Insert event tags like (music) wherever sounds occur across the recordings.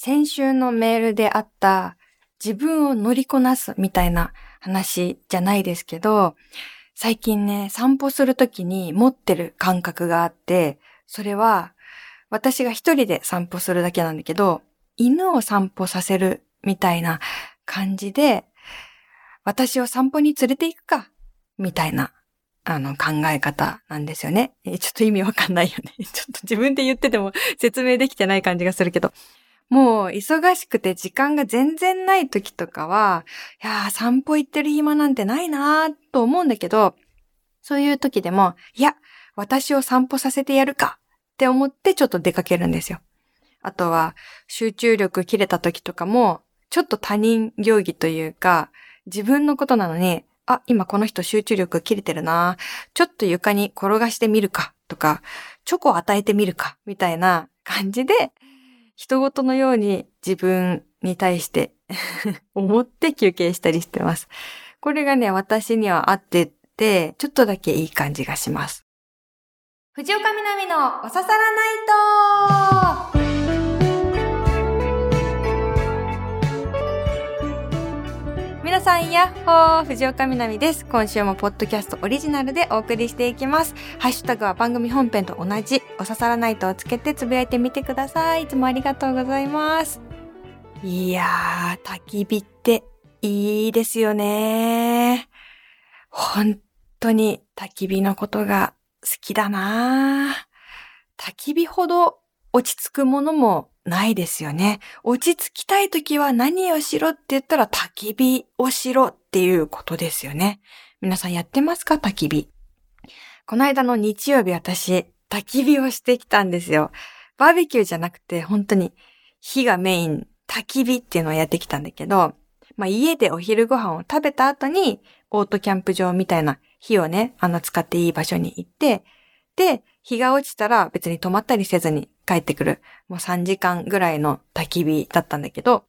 先週のメールであった自分を乗りこなすみたいな話じゃないですけど、最近ね、散歩するときに持ってる感覚があって、それは私が一人で散歩するだけなんだけど、犬を散歩させるみたいな感じで、私を散歩に連れて行くか、みたいな、あの、考え方なんですよね。ちょっと意味わかんないよね。(laughs) ちょっと自分で言ってても説明できてない感じがするけど。もう忙しくて時間が全然ない時とかは、いやー散歩行ってる暇なんてないなーと思うんだけど、そういう時でも、いや、私を散歩させてやるかって思ってちょっと出かけるんですよ。あとは、集中力切れた時とかも、ちょっと他人行儀というか、自分のことなのに、あ、今この人集中力切れてるなちょっと床に転がしてみるかとか、チョコを与えてみるかみたいな感じで、人事のように自分に対して (laughs) 思って休憩したりしてます。これがね、私には合ってて、ちょっとだけいい感じがします。藤岡みなみのおささらないと皆さん、やっほー藤岡みなみです。今週もポッドキャストオリジナルでお送りしていきます。ハッシュタグは番組本編と同じ、お刺さらないとをつけてつぶやいてみてください。いつもありがとうございます。いやー、焚き火っていいですよね本当に焚き火のことが好きだな焚き火ほど落ち着くものもないですよね。落ち着きたい時は何をしろって言ったら焚き火をしろっていうことですよね。皆さんやってますか？焚き火。この間の日曜日私、焚き火をしてきたんですよ。バーベキューじゃなくて本当に火がメイン、焚き火っていうのをやってきたんだけど、まあ家でお昼ご飯を食べた後にオートキャンプ場みたいな火をね、あの使っていい場所に行って、で、日が落ちたら別に止まったりせずに帰ってくる。もう3時間ぐらいの焚き火だったんだけど、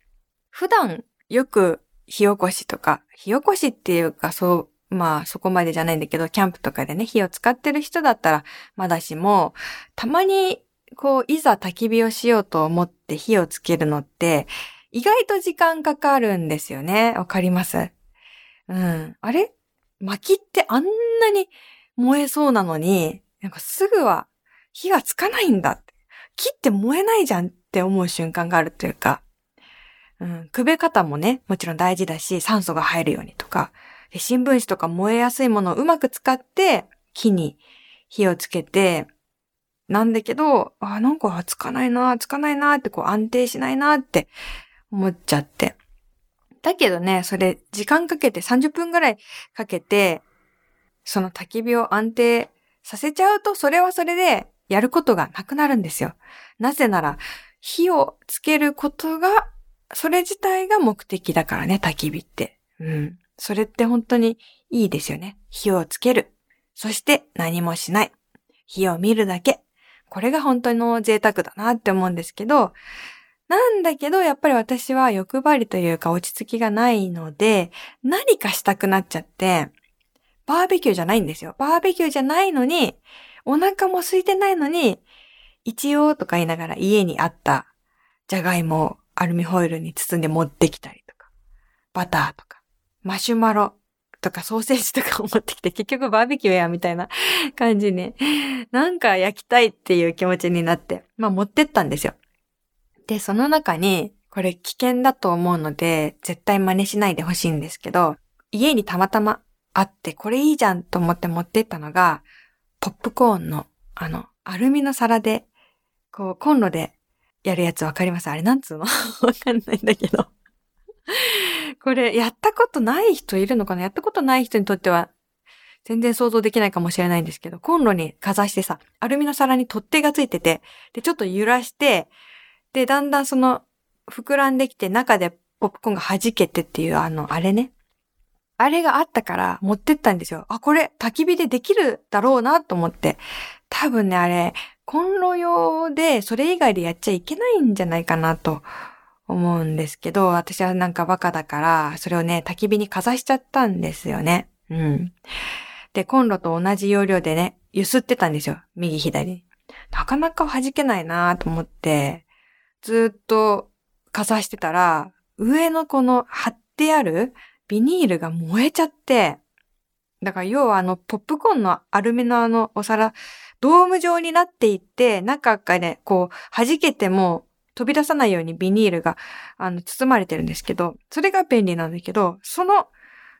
普段よく火起こしとか、火起こしっていうかそう、まあそこまでじゃないんだけど、キャンプとかでね、火を使ってる人だったらまだしも、たまにこう、いざ焚き火をしようと思って火をつけるのって、意外と時間かかるんですよね。わかります？うん。あれ？薪ってあんなに燃えそうなのに、なんかすぐは火がつかないんだって。木って燃えないじゃんって思う瞬間があるというか、うん、くべ方もね、もちろん大事だし、酸素が入るようにとか、新聞紙とか燃えやすいものをうまく使って木に火をつけて、なんだけど、あ、なんかつかないな、つかないなってこう安定しないなって思っちゃって。だけどね、それ時間かけて30分ぐらいかけて、その焚き火を安定させちゃうと、それはそれでやることがなくなるんですよ。なぜなら、火をつけることが、それ自体が目的だからね、焚き火って。うん。それって本当にいいですよね。火をつける。そして何もしない。火を見るだけ。これが本当の贅沢だなって思うんですけど、なんだけど、やっぱり私は欲張りというか落ち着きがないので、何かしたくなっちゃって、バーベキューじゃないんですよ。バーベキューじゃないのに、お腹も空いてないのに、一応とか言いながら家にあったじゃがいもをアルミホイルに包んで持ってきたりとか、バターとか、マシュマロとかソーセージとかを持ってきて結局バーベキューやみたいな (laughs) 感じに、なんか焼きたいっていう気持ちになって、まあ持ってったんですよ。で、その中に、これ危険だと思うので、絶対真似しないでほしいんですけど、家にたまたまあって、これいいじゃんと思って持ってったのが、ポップコーンの、あの、アルミの皿で、こう、コンロでやるやつわかります？あれなんつうの？(laughs) わかんないんだけど。これ、やったことない人いるのかな？やったことない人にとっては、全然想像できないかもしれないんですけど、コンロにかざしてさ、アルミの皿に取っ手がついてて、で、ちょっと揺らして、で、だんだんその、膨らんできて中でポップコーンが弾けてっていう、あの、あれね。あれがあったから持ってったんですよ。あ、これ焚き火でできるだろうなと思って。多分ね、あれ、コンロ用でそれ以外でやっちゃいけないんじゃないかなと思うんですけど、私はなんかバカだから、それをね、焚き火にかざしちゃったんですよね。うん。で、コンロと同じ要領でね、揺すってたんですよ。右左。なかなか弾けないなと思って、ずっとかざしてたら、上のこの貼ってあるビニールが燃えちゃって、だから要はあのポップコーンのアルミのあのお皿、ドーム状になっていって、中がね、こう弾けても飛び出さないようにビニールがあの包まれてるんですけど、それが便利なんだけど、その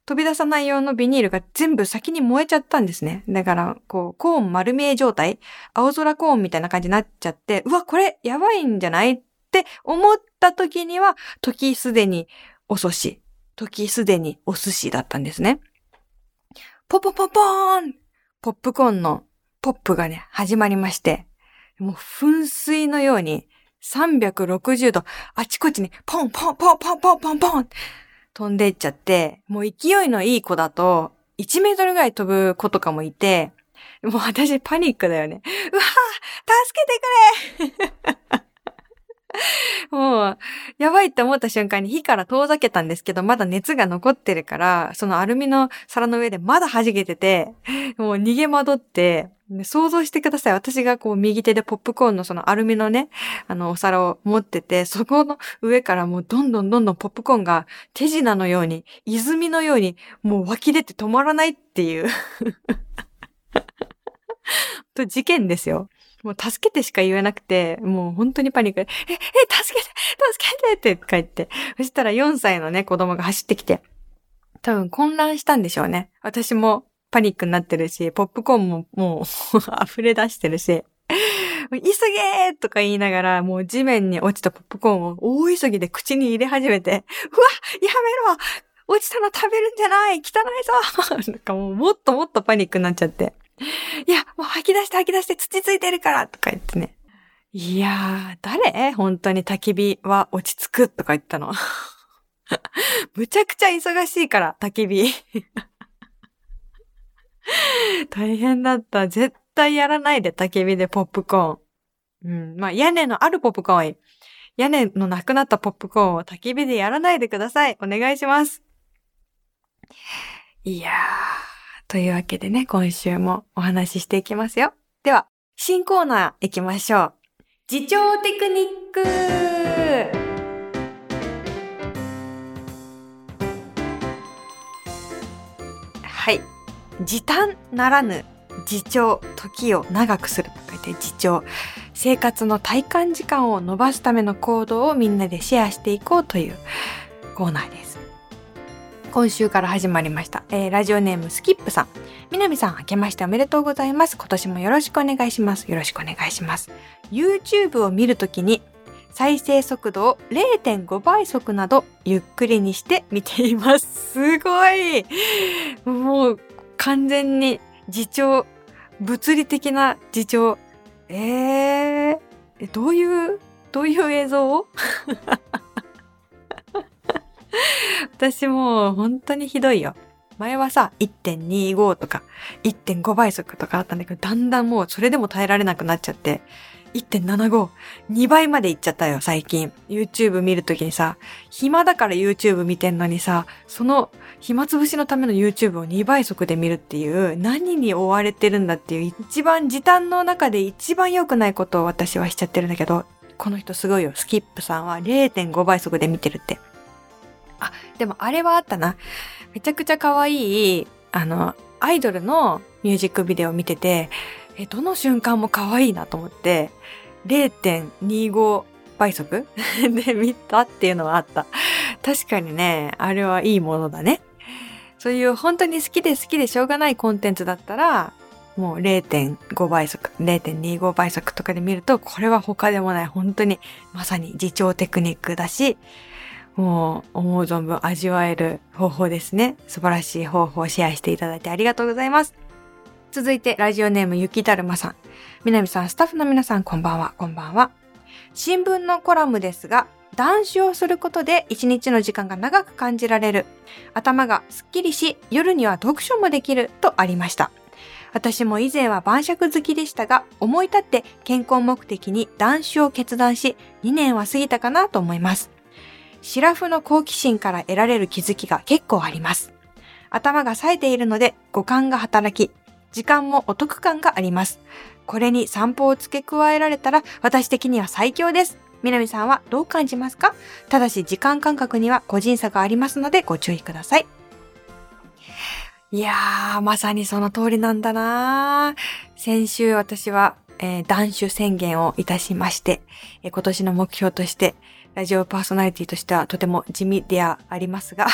飛び出さない用のビニールが全部先に燃えちゃったんですね。だから、こう、コーン丸見え状態、青空コーンみたいな感じになっちゃって、うわ、これやばいんじゃないって思った時には、時すでにお寿司、時すでにお寿司だったんですね。ポポポポーンポップコーンのポップがね、始まりまして、もう噴水のように360度あちこちにポンポンポンポンポンポンポン飛んでいっちゃって、もう勢いのいい子だと1メートルぐらい飛ぶ子とかもいて、もう私パニックだよね。うわぁ助けてくれ (laughs) もう、やばいって思った瞬間に火から遠ざけたんですけど、まだ熱が残ってるから、そのアルミの皿の上でまだ弾けてて、もう逃げ惑って、想像してください。私がこう右手でポップコーンのそのアルミのね、あのお皿を持ってて、そこの上からもうどんどんどんどんポップコーンが手品のように、泉のようにもう湧き出て止まらないっていう (laughs) と事件ですよ。もう助けてしか言えなくて、もう本当にパニックで、え、え、助けて助けてって帰って。そしたら4歳のね、子供が走ってきて、多分混乱したんでしょうね。私もパニックになってるし、ポップコーンももう (laughs) 溢れ出してるし、急げーとか言いながら、もう地面に落ちたポップコーンを大急ぎで口に入れ始めて、うわやめろ落ちたの食べるんじゃない汚いぞなんかもうもっともっとパニックになっちゃって。いや、もう吐き出して吐き出して土ついてるからとか言ってね。いやー、誰？本当に焚き火は落ち着くとか言ったの。(laughs) むちゃくちゃ忙しいから、焚き火。(laughs) 大変だった。絶対やらないで、焚き火でポップコーン。うん。まあ、屋根のあるポップコーンはいい。屋根のなくなったポップコーンを焚き火でやらないでください。お願いします。いやー。というわけでね、今週もお話ししていきますよ。では、新コーナー行きましょう。自重テクニックはい。時短ならぬ自重、時を長くすると書いて自重。生活の体感時間を伸ばすための行動をみんなでシェアしていこうというコーナーです。今週から始まりました。えー、ラジオネームスキップさん。みなみさん、明けましておめでとうございます。今年もよろしくお願いします。よろしくお願いします。YouTube を見るときに、再生速度を0.5倍速などゆっくりにして見ています。(laughs) すごいもう完全に自重、物理的な自重。えー、どういう、どういう映像を？(laughs) 私もう本当にひどいよ。前はさ、1.25とか1.5倍速とかあったんだけど、だんだんもうそれでも耐えられなくなっちゃって、1.75、2倍までいっちゃったよ、最近。YouTube 見るときにさ、暇だから YouTube 見てんのにさ、その暇つぶしのための YouTube を2倍速で見るっていう、何に追われてるんだっていう、一番時短の中で一番良くないことを私はしちゃってるんだけど、この人すごいよ。スキップさんは0.5倍速で見てるって。あ、でもあれはあったな。めちゃくちゃ可愛い、あの、アイドルのミュージックビデオを見てて、え、どの瞬間も可愛いなと思って、0.25倍速 (laughs) で見たっていうのはあった。確かにね、あれはいいものだね。そういう本当に好きで好きでしょうがないコンテンツだったら、もう0.5倍速、0.25倍速とかで見ると、これは他でもない、本当にまさに自重テクニックだし、もう思う存分味わえる方法ですね。素晴らしい方法をシェアしていただいてありがとうございます。続いて、ラジオネームゆきだるまさん。みなみさん、スタッフの皆さん、こんばんは、こんばんは。新聞のコラムですが、断酒をすることで一日の時間が長く感じられる。頭がすっきりし、夜には読書もできるとありました。私も以前は晩酌好きでしたが、思い立って健康目的に断酒を決断し、2年は過ぎたかなと思います。シラフの好奇心から得られる気づきが結構あります。頭が冴えているので五感が働き、時間もお得感があります。これに散歩を付け加えられたら私的には最強です。南さんはどう感じますか？ただし時間感覚には個人差がありますのでご注意ください。いやー、まさにその通りなんだな先週私は、えー、断酒宣言をいたしまして、えー、今年の目標として、ラジオパーソナリティとしてはとても地味ではありますが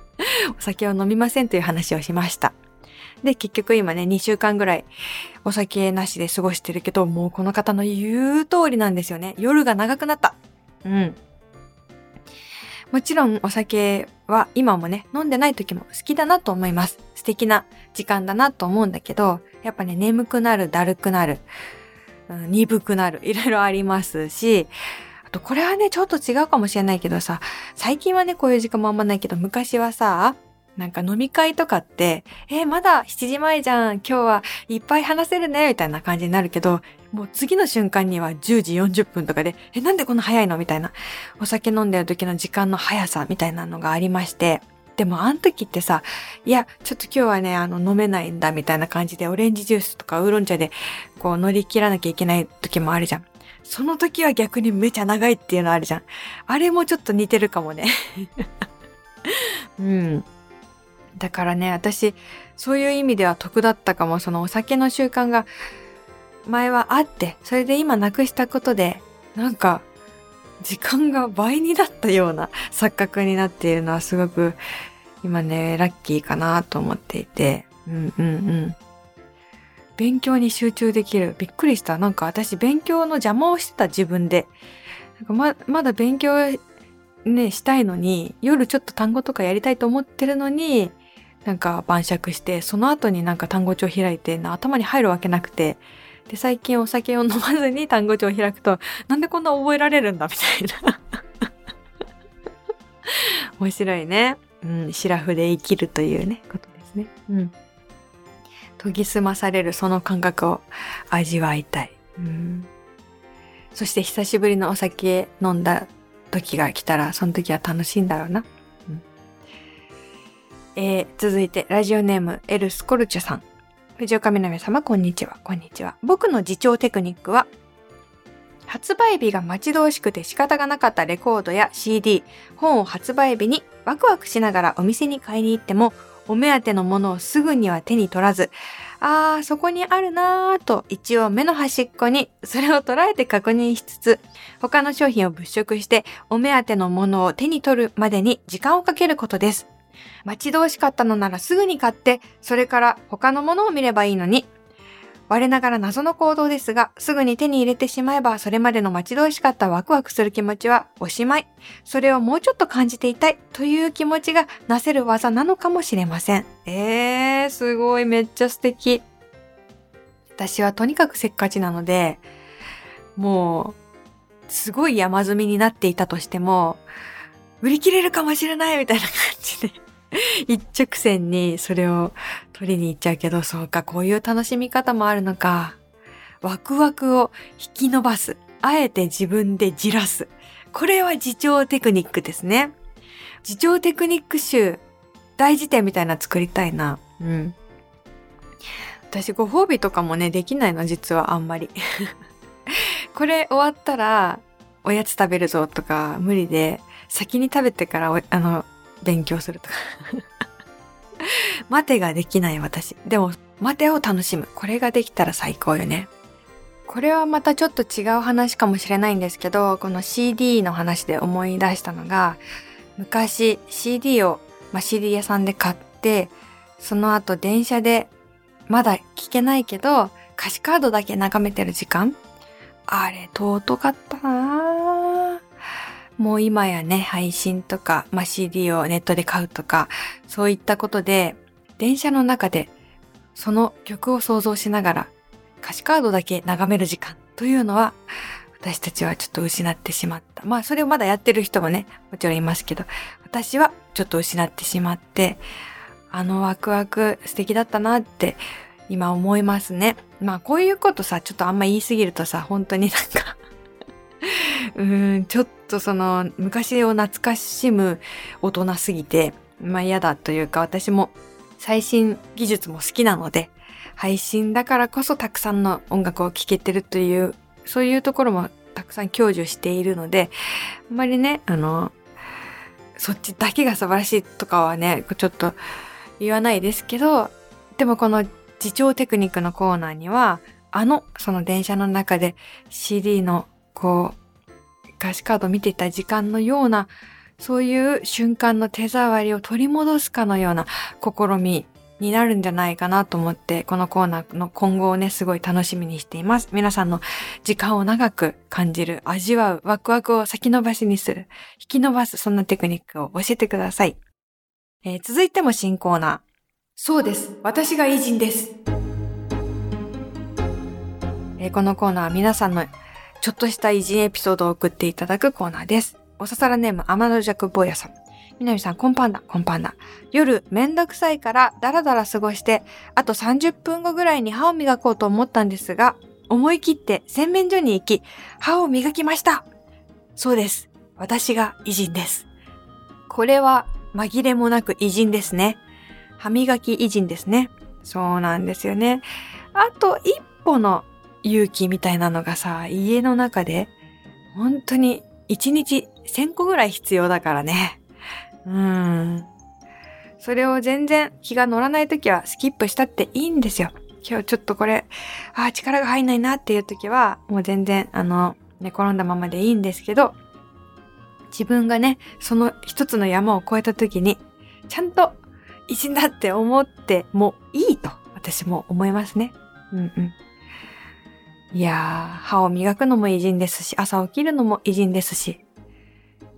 (laughs) お酒を飲みませんという話をしました。で、結局今ね、2週間ぐらいお酒なしで過ごしてるけど、もうこの方の言う通りなんですよね。夜が長くなった。うん。もちろんお酒は今もね、飲んでない時も好きだなと思います。素敵な時間だなと思うんだけど、やっぱね、眠くなる、だるくなる、うん、鈍くなる、いろいろありますし、あとこれはね、ちょっと違うかもしれないけどさ、最近はね、こういう時間もあんまないけど、昔はさ、なんか飲み会とかって、えー、まだ7時前じゃん、今日はいっぱい話せるね、みたいな感じになるけど、もう次の瞬間には10時40分とかで、え、なんでこんな早いの？みたいな。お酒飲んでる時の時間の速さみたいなのがありまして、でもあの時ってさ、いや、ちょっと今日はね、あの、飲めないんだみたいな感じで、オレンジジュースとかウーロン茶で、こう乗り切らなきゃいけない時もあるじゃん。その時は逆にめちゃ長いっていうのあるじゃん。あれもちょっと似てるかもね。うん。だからね、私、そういう意味では得だったかも。そのお酒の習慣が前はあって、それで今なくしたことで、なんか、時間が倍になったような錯覚になっているのはすごく今ね、ラッキーかなと思っていて、うんうんうん。勉強に集中できる。びっくりした。なんか私勉強の邪魔をしてた自分で。なんかま、まだ勉強ね、したいのに、夜ちょっと単語とかやりたいと思ってるのに、なんか晩酌して、その後になんか単語帳開いて、頭に入るわけなくて、で、最近お酒を飲まずに単語帳を開くと、なんでこんな覚えられるんだみたいな。面白いね。うん、シラフで生きるというね、ことですね。うん。研ぎ澄まされるその感覚を味わいたい。うん。そして久しぶりのお酒飲んだ時が来たら、その時は楽しいんだろうな。うん、えー、続いて、ラジオネーム、エルスコルチュさん。藤岡みなみ様、こんにちは。こんにちは。僕の自重テクニックは、発売日が待ち遠しくて仕方がなかったレコードや CD、本を発売日にワクワクしながらお店に買いに行っても、お目当てのものをすぐには手に取らず、あー、そこにあるなーと一応目の端っこにそれを捉えて確認しつつ、他の商品を物色してお目当てのものを手に取るまでに時間をかけることです。待ち遠しかったのならすぐに買って、それから他のものを見ればいいのに。我ながら謎の行動ですが、すぐに手に入れてしまえば、それまでの待ち遠しかったワクワクする気持ちはおしまい。それをもうちょっと感じていたいという気持ちがなせる技なのかもしれません。えー、すごい、めっちゃ素敵。私はとにかくせっかちなので、もう、すごい山積みになっていたとしても、売り切れるかもしれないみたいな感じで (laughs) 一直線にそれを取りに行っちゃうけど、そうか、こういう楽しみ方もあるのか。ワクワクを引き伸ばす。あえて自分でじらす。これは自重テクニックですね。自重テクニック集、大辞典みたいな作りたいな。うん。私ご褒美とかもね、できないの、実はあんまり。(laughs) これ終わったら、おやつ食べるぞとか無理で、先に食べてからあの、勉強するとか待てができない私。でも、待てを楽しむ。これができたら最高よね。これはまたちょっと違う話かもしれないんですけど、この CD の話で思い出したのが、昔 CD を、まあ、CD 屋さんで買って、その後電車でまだ聞けないけど、歌詞カードだけ眺めてる時間あれ尊かったなぁ。もう今やね、配信とか、まあ、CD をネットで買うとか、そういったことで、電車の中で、その曲を想像しながら、歌詞カードだけ眺める時間というのは、私たちはちょっと失ってしまった。まあ、それをまだやってる人もね、もちろんいますけど、私はちょっと失ってしまって、あのワクワク素敵だったなって今思いますね。まあこういうことさ、ちょっとあんま言いすぎるとさ、本当になんかうん、ちょっとその昔を懐かしむ大人すぎて、まあ嫌だというか私も最新技術も好きなので、配信だからこそたくさんの音楽を聴けてるという、そういうところもたくさん享受しているので、あんまりね、あの、そっちだけが素晴らしいとかはね、ちょっと言わないですけど、でもこの自重テクニックのコーナーには、あの、その電車の中で CD のこう、歌詞カード見てた時間のような、そういう瞬間の手触りを取り戻すかのような試みになるんじゃないかなと思って、このコーナーの今後をね、すごい楽しみにしています。皆さんの時間を長く感じる、味わう、ワクワクを先延ばしにする、引き伸ばす、そんなテクニックを教えてください。えー、続いても新コーナー。そうです。私が偉人です。えー、このコーナーは皆さんのちょっとした偉人エピソードを送っていただくコーナーです。おささらネーム、アマドジャクボーヤさん。みなみさん、こんぱんだ、こんぱんだ。夜、めんどくさいからダラダラ過ごして、あと30分後ぐらいに歯を磨こうと思ったんですが、思い切って洗面所に行き、歯を磨きました。そうです。私が偉人です。これは紛れもなく偉人ですね。歯磨き偉人ですね。そうなんですよね。あと一歩の勇気みたいなのがさ、家の中で本当に1日1000個ぐらい必要だからね。うん。それを全然気が乗らないときはスキップしたっていいんですよ。今日ちょっとこれ、ああ、力が入んないなっていうときは、もう全然、あの、寝転んだままでいいんですけど、自分がね、その一つの山を越えたときに、ちゃんと偉人だって思ってもいいと、私も思いますね。うんうん。いやー、歯を磨くのも偉人ですし、朝起きるのも偉人ですし、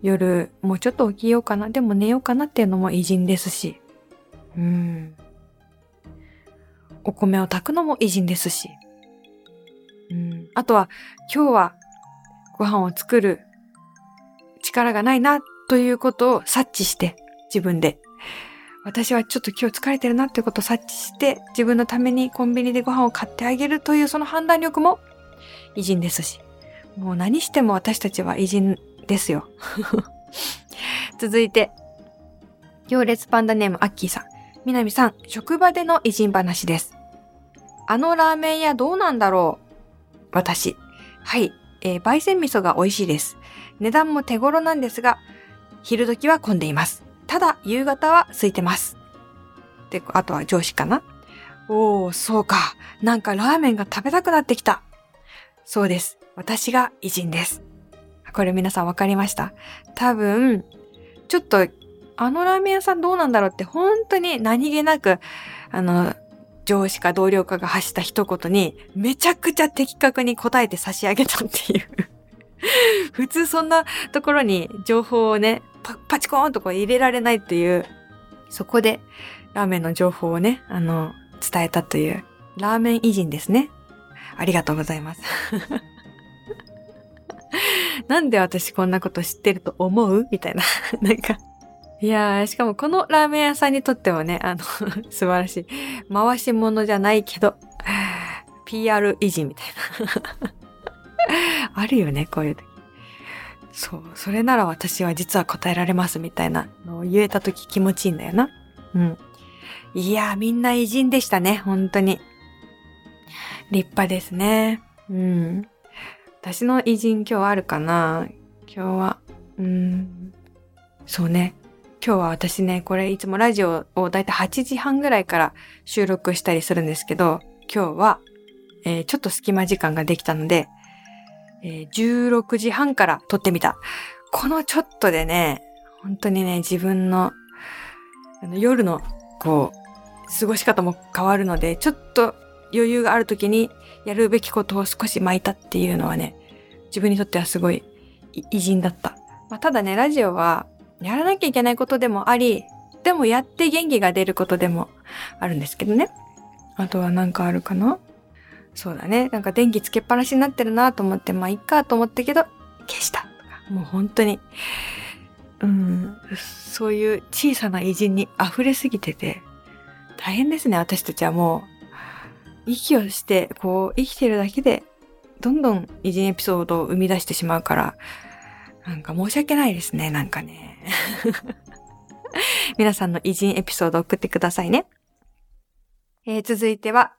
夜もうちょっと起きようかな、でも寝ようかなっていうのも偉人ですし、うん。お米を炊くのも偉人ですし、うん。あとは、今日はご飯を作る力がないなということを察知して、自分で。私はちょっと今日疲れてるなってことを察知して、自分のためにコンビニでご飯を買ってあげるというその判断力も偉人ですし。もう何しても私たちは偉人ですよ。(laughs) 続いて、行列パンダネームアッキーさん。みなみさん、職場での偉人話です。あのラーメン屋どうなんだろう？私。はい、えー、焙煎味噌が美味しいです。値段も手頃なんですが、昼時は混んでいます。ただ、夕方は空いてます。で、あとは上司かなおー、そうか。なんかラーメンが食べたくなってきた。そうです。私が偉人です。これ皆さんわかりました多分、ちょっと、あのラーメン屋さんどうなんだろうって本当に何気なく、あの、上司か同僚かが発した一言に、めちゃくちゃ的確に答えて差し上げたっていう (laughs) 普通そんなところに情報をね、パパチコーンとこう入れられないっていう、そこでラーメンの情報をね、あの、伝えたという、ラーメン偉人ですね。ありがとうございます (laughs) なんで私こんなこと知ってると思う？みたいな。(laughs) なんか。いやー、しかもこのラーメン屋さんにとってはね、あの素晴らしい。回し物じゃないけど、PR 維持みたいな。あるよね、こういう時。そう、それなら私は実は答えられますみたいなのを言えた時気持ちいいんだよな。うん。いやー、みんな偉人でしたね、本当に。立派ですね。うん。私の偉人今日あるかな？今日は、うん、そうね。今日は私ね、これいつもラジオをだいたい8時半ぐらいから収録したりするんですけど、今日は、えー、ちょっと隙間時間ができたので、えー、16時半から撮ってみた。このちょっとでね、本当にね、自分のあの夜のこう、過ごし方も変わるので、ちょっと余裕がある時にやるべきことを少し巻いたっていうのはね、自分にとってはすごい偉人だった。まあ、ただね、ラジオはやらなきゃいけないことでもあり、でもやって元気が出ることでもあるんですけどね。あとは何かあるかな？そうだね。なんか電気つけっぱなしになってるなと思って、まあいっかと思ったけど、消した。もう本当に、うん、そういう小さな偉人に溢れすぎてて、大変ですね、私たちはもう。息をして、こう、生きてるだけで、どんどん偉人エピソードを生み出してしまうから、なんか申し訳ないですね、なんかね。(laughs) 皆さんの偉人エピソード送ってくださいね。えー、続いては、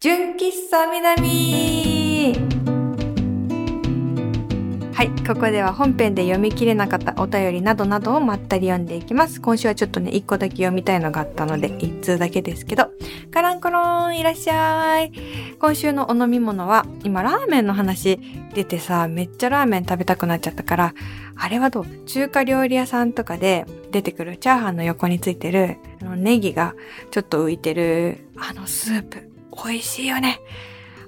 純喫茶南はい、ここでは本編で読み切れなかったお便りなどなどをまったり読んでいきます。今週はちょっとね、一個だけ読みたいのがあったので、一通だけですけど、カランコロンいらっしゃい。今週のお飲み物は、今ラーメンの話出てさ、めっちゃラーメン食べたくなっちゃったから、あれはどう？中華料理屋さんとかで出てくるチャーハンの横についてる、あのネギがちょっと浮いてる、あのスープ、美味しいよね。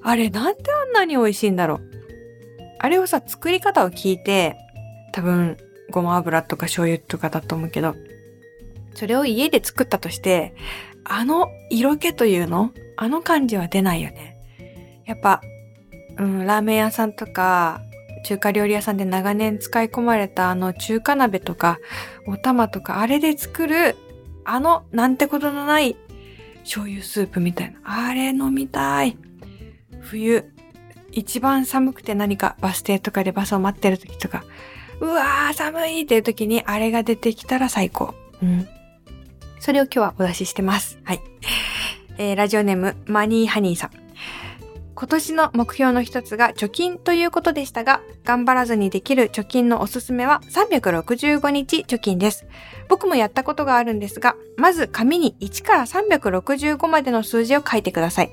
あれなんであんなに美味しいんだろうあれをさ、作り方を聞いて、多分、ごま油とか醤油とかだと思うけど、それを家で作ったとして、あの色気というのあの感じは出ないよね。やっぱ、うん、ラーメン屋さんとか、中華料理屋さんで長年使い込まれたあの中華鍋とか、お玉とか、あれで作る、あの、なんてことのない醤油スープみたいな。あれ飲みたい。冬、一番寒くて何かバス停とかでバスを待ってる時とか、うわー寒いっていう時にあれが出てきたら最高。うん。それを今日はお出ししてます。はい。えー、ラジオネーム、マニーハニーさん。今年の目標の一つが貯金ということでしたが、頑張らずにできる貯金のおすすめは365日貯金です。僕もやったことがあるんですが、まず紙に1から365までの数字を書いてください。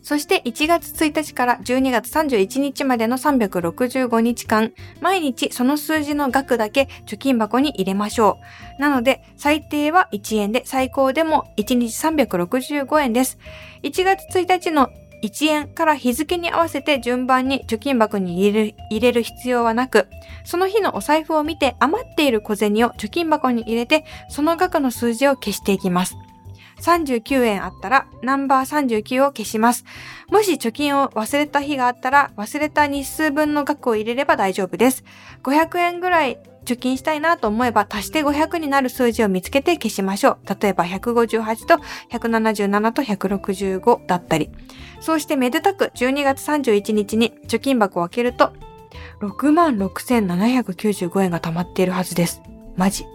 そして1月1日から12月31日までの365日間、毎日その数字の額だけ貯金箱に入れましょう。なので、最低は1円で最高でも1日365円です。1月1日の1円から日付に合わせて順番に貯金箱に入れる入れる必要はなく、その日のお財布を見て余っている小銭を貯金箱に入れて、その額の数字を消していきます。39円あったらナンバー39を消します。もし貯金を忘れた日があったら忘れた日数分の額を入れれば大丈夫です。500円ぐらい貯金したいなと思えば足して500になる数字を見つけて消しましょう。例えば158と177と165だったり。そうしてめでたく12月31日に貯金箱を開けると66,795円が貯まっているはずです。マジ。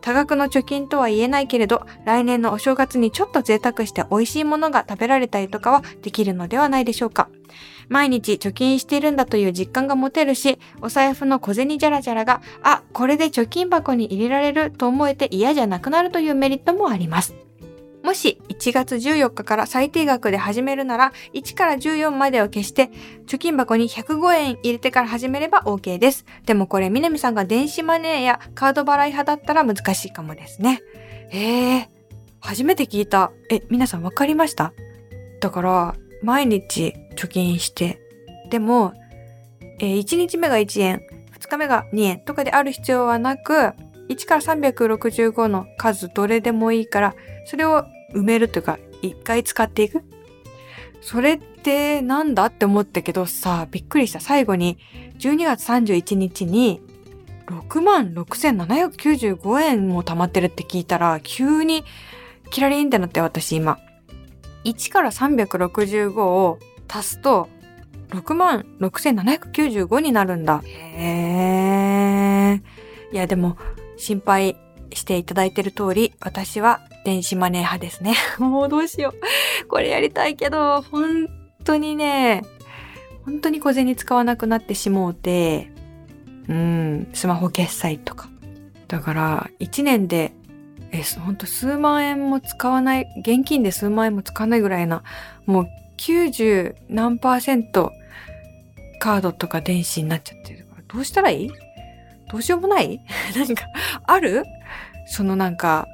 多額の貯金とは言えないけれど、来年のお正月にちょっと贅沢して美味しいものが食べられたりとかはできるのではないでしょうか。毎日貯金しているんだという実感が持てるし、お財布の小銭じゃらじゃらが、あ、これで貯金箱に入れられると思えて嫌じゃなくなるというメリットもあります。もし1月14日から最低額で始めるなら1から14までを消して貯金箱に105円入れてから始めれば OK です。でもこれ南さんが電子マネーやカード払い派だったら難しいかもですね。えー、初めて聞いた。え、皆さんわかりました？だから毎日貯金して、でも、えー、1日目が1円、2日目が2円とかである必要はなく、1から365の数どれでもいいから、それを埋めるというか、一回使っていくそれってなんだって思ったけどさ、びっくりした。最後に、12月31日に、66,795円も貯まってるって聞いたら、急にキラリンってなって私今。1から365を足すと、66,795になるんだ。へー。いやでも、心配していただいてる通り、私は電子マネー派ですね。(laughs) もうどうしよう。これやりたいけど、本当にね、本当に小銭使わなくなってしもうて、うん、スマホ決済とか。だから、1年で、え、ほんと数万円も使わない、現金で数万円も使わないぐらいな、もう90何パーセントカードとか電子になっちゃってるから、どうしたらいい？どうしようもない？(laughs) なんか、ある？そのなんか、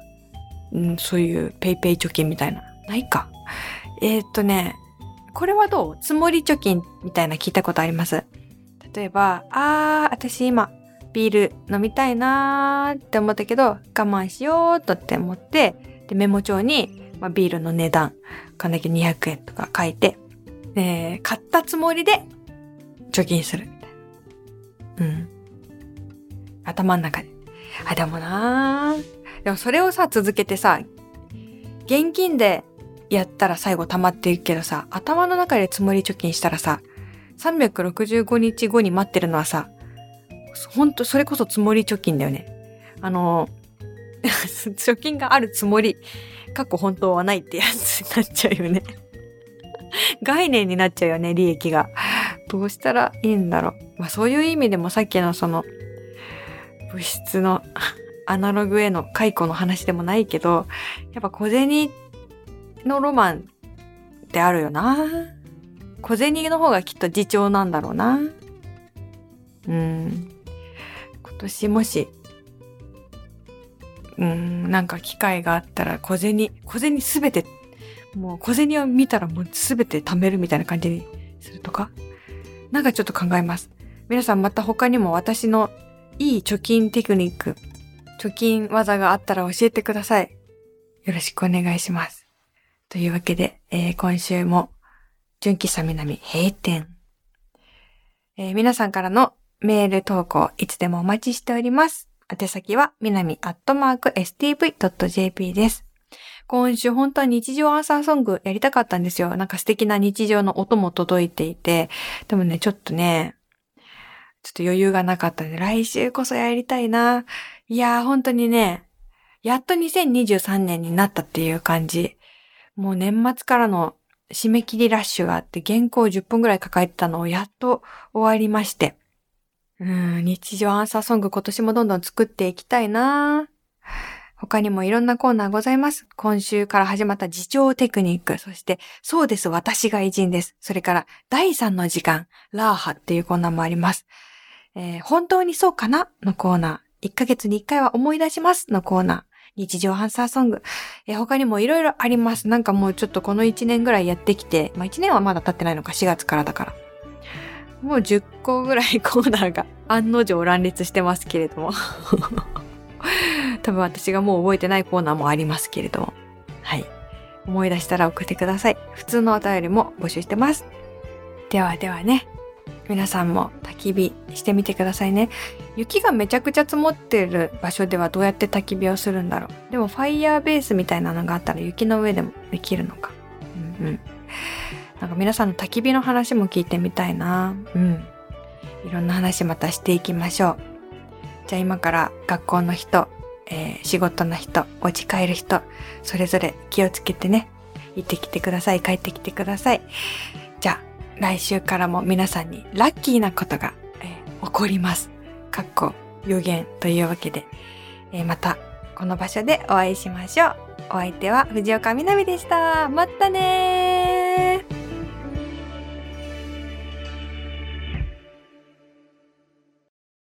うん、そういうペイペイ貯金みたいな。ないか。えー、っとね、これはどう？積もり貯金みたいな聞いたことあります。例えば、あー、私今、ビール飲みたいなーって思ったけど、我慢しようとって思って、で、メモ帳に、まあ、ビールの値段、かんなきゃ200円とか書いて、えー、買ったつもりで貯金するみたいな。うん。頭の中で。あ、でもなでもそれをさ、続けてさ、現金でやったら最後溜まっていくけどさ、頭の中で積もり貯金したらさ、365日後に待ってるのはさ、ほんとそれこそ積もり貯金だよね。あの、(laughs) 貯金があるつもり、過去本当はないってやつになっちゃうよね。概念になっちゃうよね、利益が。どうしたらいいんだろう。まあそういう意味でもさっきのその物質のアナログへの解雇の話でもないけど、やっぱ小銭のロマンってあるよな。小銭の方がきっと自重なんだろうな。うん。今年もし、うん、なんか機会があったら小銭、小銭すべて、もう小銭を見たらもうすべて貯めるみたいな感じにするとか？なんかちょっと考えます。皆さんまた他にも私のいい貯金テクニック、貯金技があったら教えてください。よろしくお願いします。というわけで、えー、今週も、純喫茶南閉店。えー、皆さんからのメール投稿いつでもお待ちしております。宛先は、みなみアットマーク stv.jp です。今週本当は日常アンサーソングやりたかったんですよ。なんか素敵な日常の音も届いていて。でもね、ちょっとね、ちょっと余裕がなかったんで、来週こそやりたいな。いやー、本当にね、やっと2023年になったっていう感じ。もう年末からの締め切りラッシュがあって原稿10分ぐらい抱えてたのをやっと終わりまして。日常アンサーソング今年もどんどん作っていきたいな (sighs) 他にもいろんなコーナーございます。今週から始まった自重テクニック、そして、そうです、私が偉人です。それから、第3の時間、ラーハっていうコーナーもあります。えー、本当にそうかな？のコーナー。1ヶ月に1回は思い出します？のコーナー。日常アンサーソング。えー、他にもいろいろあります。なんかもうちょっとこの1年ぐらいやってきて、まあ1年はまだ経ってないのか、4月からだから。もう10個ぐらいコーナーが (laughs) 案の定乱立してますけれども (laughs) 多分私がもう覚えてないコーナーもありますけれども。はい。思い出したら送ってください。普通のお便りも募集してます。ではではね。皆さんも焚き火してみてくださいね。雪がめちゃくちゃ積もってる場所ではどうやって焚き火をするんだろう。でもファイヤーベースみたいなのがあったら雪の上でもできるのか。うんうん。なんか皆さんの焚き火の話も聞いてみたいな。うん。いろんな話またしていきましょう。じゃあ今から学校の人、えー、仕事の人、お家帰る人、それぞれ気をつけてね。行ってきてください。帰ってきてください。じゃあ、来週からも皆さんにラッキーなことが、えー、起こります。かっこ予言というわけで、えー、またこの場所でお会いしましょう。お相手は藤岡みなみでした。またね